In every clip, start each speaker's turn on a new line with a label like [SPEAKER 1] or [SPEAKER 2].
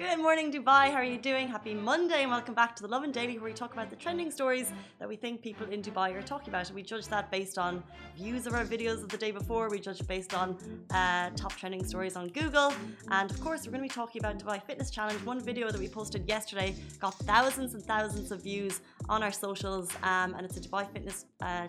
[SPEAKER 1] Good morning, Dubai. How are you doing? Happy Monday, and welcome back to the Lovin Daily, where we talk about the trending stories that we think people in Dubai are talking about. And we judge that based on views of our videos of the day before. We judge it based on uh, top trending stories on Google. And of course, we're going to be talking about Dubai Fitness Challenge. One video that we posted yesterday got thousands and thousands of views on our socials, um, and it's a Dubai Fitness uh,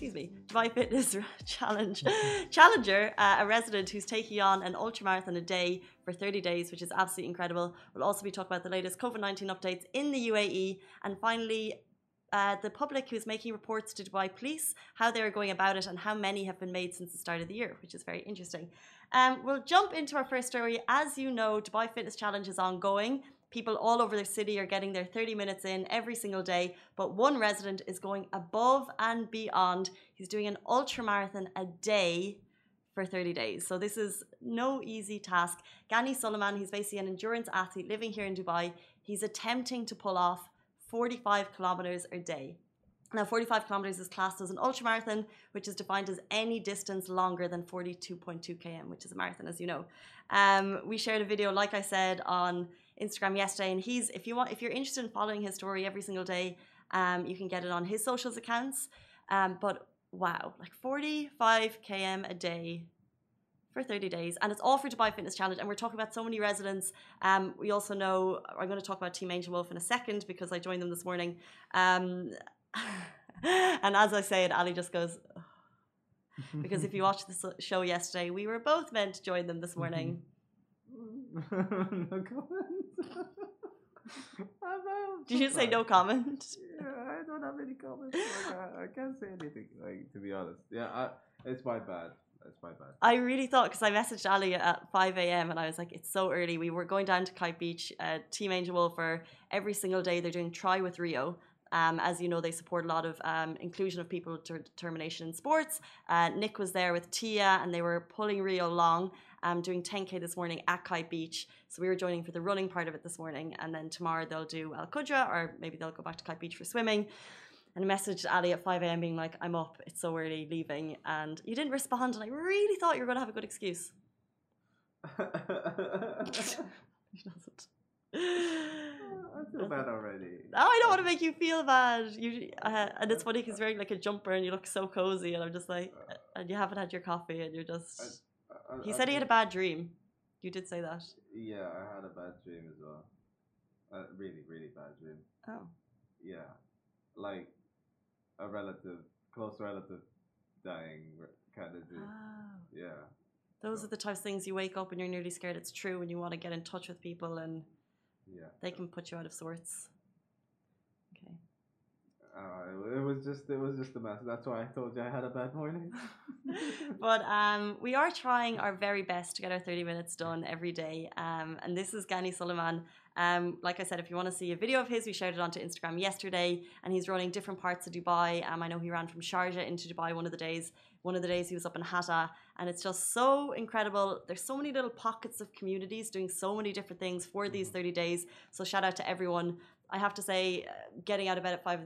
[SPEAKER 1] excuse me, Dubai Fitness Challenge challenger, uh, a resident who's taking on an ultra marathon a day for 30 days, which is absolutely incredible. We'll also be talking about the latest COVID 19 updates in the UAE, and finally. Uh, the public who's making reports to Dubai police, how they're going about it, and how many have been made since the start of the year, which is very interesting. Um, we'll jump into our first story. As you know, Dubai Fitness Challenge is ongoing. People all over the city are getting their 30 minutes in every single day, but one resident is going above and beyond. He's doing an ultra marathon a day for 30 days. So this is no easy task. Gani Suleiman, he's basically an endurance athlete living here in Dubai. He's attempting to pull off 45 kilometers a day. Now, 45 kilometers is classed as an ultra marathon, which is defined as any distance longer than 42.2 km, which is a marathon, as you know. Um, we shared a video, like I said, on Instagram yesterday, and he's if you want if you're interested in following his story every single day, um, you can get it on his socials accounts. Um, but wow, like 45 km a day for 30 days, and it's all for Dubai Fitness Challenge. And we're talking about so many residents. Um, we also know I'm going to talk about Team Angel Wolf in a second because I joined them this morning. Um, and as I say it, Ali just goes. because if you watched the show yesterday, we were both meant to join them this morning. No comment. Did you say no comment?
[SPEAKER 2] Yeah, I don't have any comments. Like, I, I, can't say anything. Like to be honest, yeah, I, it's my bad. It's my bad.
[SPEAKER 1] I really thought because I messaged Ali at 5 a.m. and I was like, it's so early. We were going down to Kite Beach, uh, Team Angel Wolf for every single day. They're doing Try with Rio. Um, as you know, they support a lot of um, inclusion of people to determination in sports. Uh, Nick was there with Tia, and they were pulling Rio along, um, doing 10k this morning at Kite Beach. So we were joining for the running part of it this morning, and then tomorrow they'll do Al Qudra, or maybe they'll go back to Kite Beach for swimming. And I messaged Ali at 5 a.m. being like, I'm up, it's so early, leaving. And you didn't respond, and I really thought you were going to have a good excuse. he
[SPEAKER 2] doesn't. I feel bad already.
[SPEAKER 1] Oh, I don't want to make you feel bad. You uh, and it's funny because you're wearing like a jumper and you look so cozy, and I'm just like, uh, and you haven't had your coffee, and you're just. I, I, he said he had a bad dream. You did say that.
[SPEAKER 2] Yeah, I had a bad dream as well. A really, really bad dream.
[SPEAKER 1] Oh.
[SPEAKER 2] Yeah, like a relative, close relative, dying kind of dream. Oh. Yeah.
[SPEAKER 1] Those so. are the types of things you wake up and you're nearly scared it's true, and you want to get in touch with people and
[SPEAKER 2] yeah.
[SPEAKER 1] They can put you out of sorts.
[SPEAKER 2] Uh, it was just it was just a mess. That's why I told you I had a bad morning.
[SPEAKER 1] but um, we are trying our very best to get our 30 minutes done every day. Um, and this is Gani Suleiman. Um, like I said, if you want to see a video of his, we shared it onto Instagram yesterday, and he's running different parts of Dubai. Um, I know he ran from Sharjah into Dubai one of the days. One of the days he was up in Hatta, and it's just so incredible. There's so many little pockets of communities doing so many different things for these mm-hmm. 30 days. So shout out to everyone. I have to say, uh, getting out of bed at 5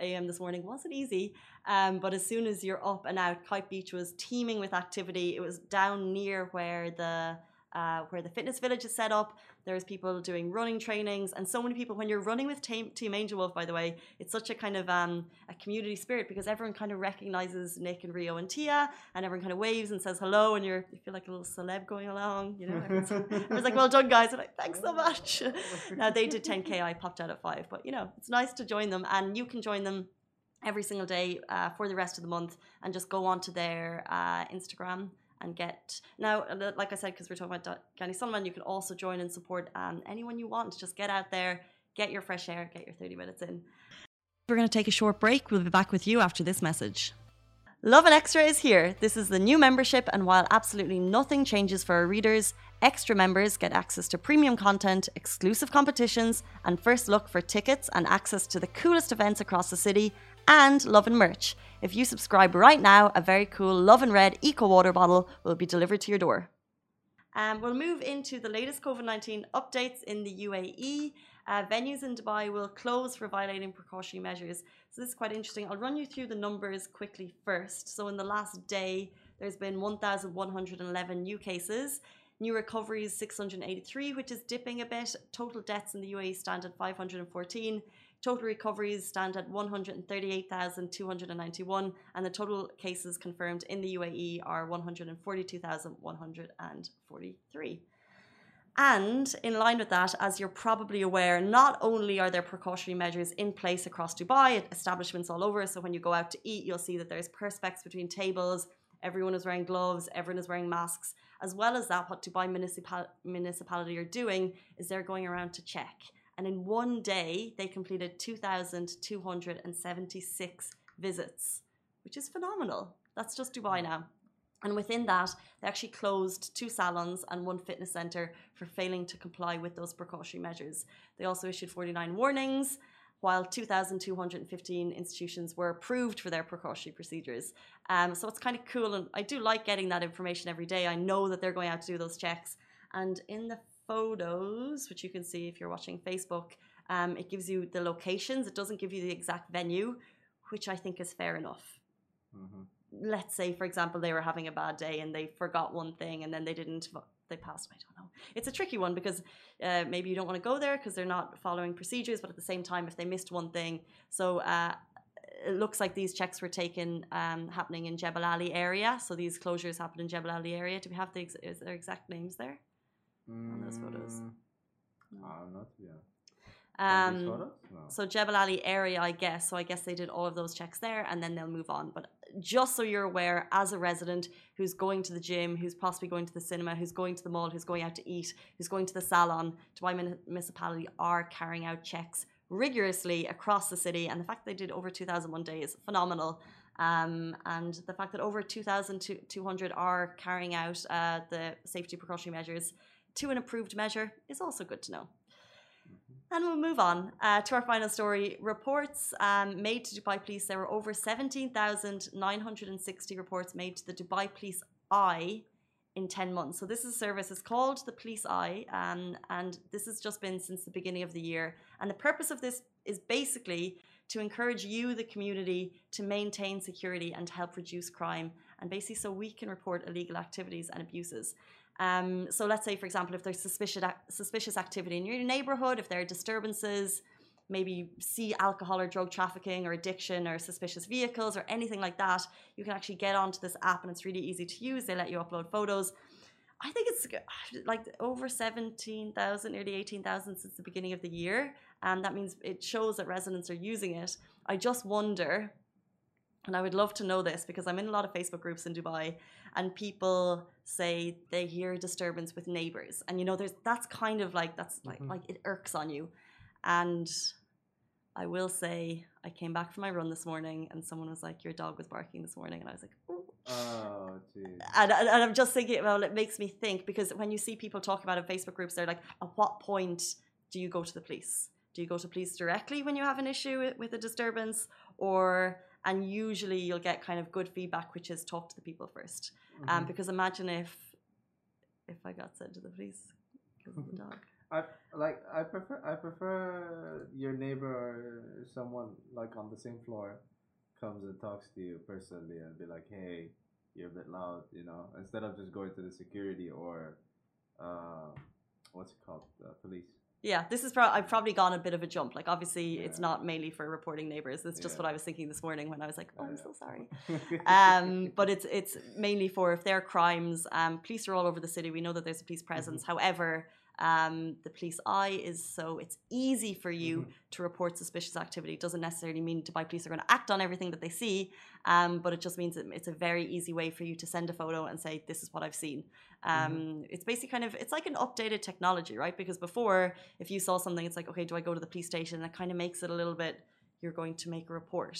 [SPEAKER 1] a.m. this morning wasn't easy. Um, but as soon as you're up and out, Kite Beach was teeming with activity. It was down near where the uh, where the fitness village is set up. There's people doing running trainings, and so many people. When you're running with Team, Team Angel Wolf, by the way, it's such a kind of um, a community spirit because everyone kind of recognizes Nick and Rio and Tia, and everyone kind of waves and says hello, and you're you feel like a little celeb going along. You know, I was like, "Well done, guys!" I'm like, "Thanks so much." now they did 10k. I popped out at five, but you know, it's nice to join them, and you can join them every single day uh, for the rest of the month, and just go onto their uh, Instagram and get now uh, like i said because we're talking about Gani Suleiman you can also join and support um, anyone you want. Just get out there get your fresh air get your 30 minutes in. We're going to take a short break. We'll be back with you after this message. Lovin Extra is here. This is the new membership, and while absolutely nothing changes for our readers, extra members get access to premium content, exclusive competitions, and first look for tickets and access to the coolest events across the city, and Lovin merch. If you subscribe right now, a very cool Lovin Red Eco Water bottle will be delivered to your door. Um, we'll move into the latest COVID 19 updates in the UAE. Uh, venues in Dubai will close for violating precautionary measures. So, this is quite interesting. I'll run you through the numbers quickly first. So, in the last day, there's been 1,111 new cases. New recoveries 683, which is dipping a bit. Total deaths in the UAE stand at 514. Total recoveries stand at 138,291, and the total cases confirmed in the UAE are 142,143. And in line with that, as you're probably aware, not only are there precautionary measures in place across Dubai, establishments all over. So when you go out to eat, you'll see that there's perspex between tables, everyone is wearing gloves, everyone is wearing masks. As well as that, what Dubai municipal- municipality are doing is they're going around to check. And in one day, they completed 2,276 visits, which is phenomenal. That's just Dubai mm. now. And within that, they actually closed two salons and one fitness center for failing to comply with those precautionary measures. They also issued 49 warnings, while 2,215 institutions were approved for their precautionary procedures. Um, so it's kind of cool, and I do like getting that information every day. I know that they're going out to do those checks. And in the photos, which you can see if you're watching Facebook, um, it gives you the locations. It doesn't give you the exact venue, which I think is fair enough.
[SPEAKER 2] Mm-hmm.
[SPEAKER 1] Let's say, for example, they were having a bad day and they forgot one thing and then they didn't, they passed. I don't know. It's a tricky one because uh, maybe you don't want to go there because they're not following procedures, but at the same time, if they missed one thing, so uh, it looks like these checks were taken um, happening in Jebel Ali area. So these closures happened in Jebel Ali area. Do we have the ex- is there exact names there? on those photos?
[SPEAKER 2] Mm,
[SPEAKER 1] No.
[SPEAKER 2] I don't know. Yeah.
[SPEAKER 1] Um.
[SPEAKER 2] No.
[SPEAKER 1] So Jebel Ali area, I guess. So I guess they did all of those checks there, and then they'll move on. But just so you're aware, as a resident who's going to the gym, who's possibly going to the cinema, who's going to the mall, who's going out to eat, who's going to the salon, Dubai Mun- municipality are carrying out checks rigorously across the city. And the fact they did over 2,001 days phenomenal. Um, and the fact that over 2,200 are carrying out uh, the safety precautionary measures to an approved measure is also good to know. And we'll move on uh, to our final story. Reports um, made to Dubai Police. There were over 17,960 reports made to the Dubai Police Eye in 10 months. So, this is a service. It's called the Police Eye. Um, and this has just been since the beginning of the year. And the purpose of this is basically to encourage you, the community, to maintain security and help reduce crime. And basically, so we can report illegal activities and abuses. Um, so let's say, for example, if there's suspicious suspicious activity in your neighborhood, if there are disturbances, maybe you see alcohol or drug trafficking or addiction or suspicious vehicles or anything like that, you can actually get onto this app and it's really easy to use. They let you upload photos. I think it's like over 17,000, nearly 18,000 since the beginning of the year. And that means it shows that residents are using it. I just wonder, and I would love to know this because I'm in a lot of Facebook groups in Dubai and people say they hear disturbance with neighbors. And you know, there's that's kind of like that's like
[SPEAKER 2] Mhm.
[SPEAKER 1] like it irks on you. And I will say I came back from my run this morning and someone was like, Your dog was barking this morning and I was like, oh.
[SPEAKER 2] Oh, geez.
[SPEAKER 1] And, and and I'm just thinking, well, it makes me think because when you see people talking about it in Facebook groups, they're like, at what point do you go to the police? Do you go to police directly when you have an issue with a disturbance? Or, and usually you'll get kind of good feedback, which is talk to the people 1st Um,
[SPEAKER 2] Mhm.
[SPEAKER 1] because imagine if, if I got sent to the police because of the dog.
[SPEAKER 2] I like. I prefer. I prefer your neighbor or someone like on the same floor comes and talks to you personally and be like, "Hey, you're a bit loud," you know, instead of just going to the security or, uh, what's it called, uh, police.
[SPEAKER 1] Yeah, this is pro- I've probably gone a bit of a jump. Like obviously, it's not mainly for reporting neighbors. It's just
[SPEAKER 2] Yeah.
[SPEAKER 1] what I was thinking this morning when I was like, "Oh, I'm so sorry." um, but it's it's mainly for if there are crimes. Um, police are all over the city. We know that there's a police presence. However, um, the police eye is so it's easy for you
[SPEAKER 2] Mhm.
[SPEAKER 1] to report suspicious activity. It doesn't necessarily mean Dubai police are going to act on everything that they see, um, but it just means that it's a very easy way for you to send a photo and say, "This is what I've seen." Um, It's basically kind of it's like an updated technology, right? Because before, if you saw something, it's like, okay, do I go to the police station? And it kind of makes it a little bit. You're going to make a report.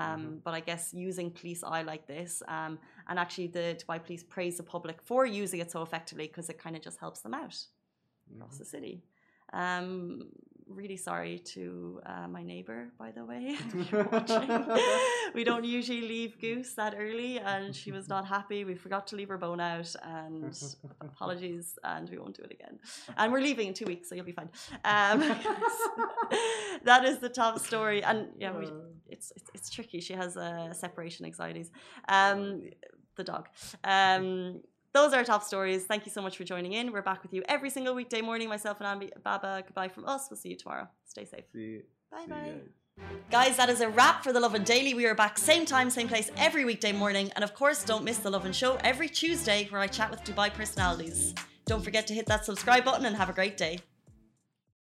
[SPEAKER 1] Um,
[SPEAKER 2] Mhm.
[SPEAKER 1] But I guess using police eye like this, um, and actually the Dubai police praise the public for using it so effectively because it kind of just helps them out across
[SPEAKER 2] Mhm.
[SPEAKER 1] the city. Um, really sorry to uh, my neighbor, by the way. if you're watching. we don't usually leave Goose that early, and she was not happy. We forgot to leave her bone out, and apologies, and we won't do it again. And we're leaving in two weeks, so you'll be fine. Um, that is the top story, and yeah, we, it's, it's it's tricky. She has uh, separation anxieties. Um, the dog. Um, those are our top stories. Thank you so much for joining in. We're back with you every single weekday morning. Myself and Ambi, Baba. Goodbye from us. We'll see you tomorrow. Stay safe.
[SPEAKER 2] See,
[SPEAKER 1] Bye
[SPEAKER 2] see
[SPEAKER 1] bye. Guys, that is a wrap for The Lovin Daily. We are back same time, same place every weekday morning. And of course, don't miss The Lovin Show every Tuesday where I chat with Dubai personalities. Don't forget to hit that subscribe button and have a great day.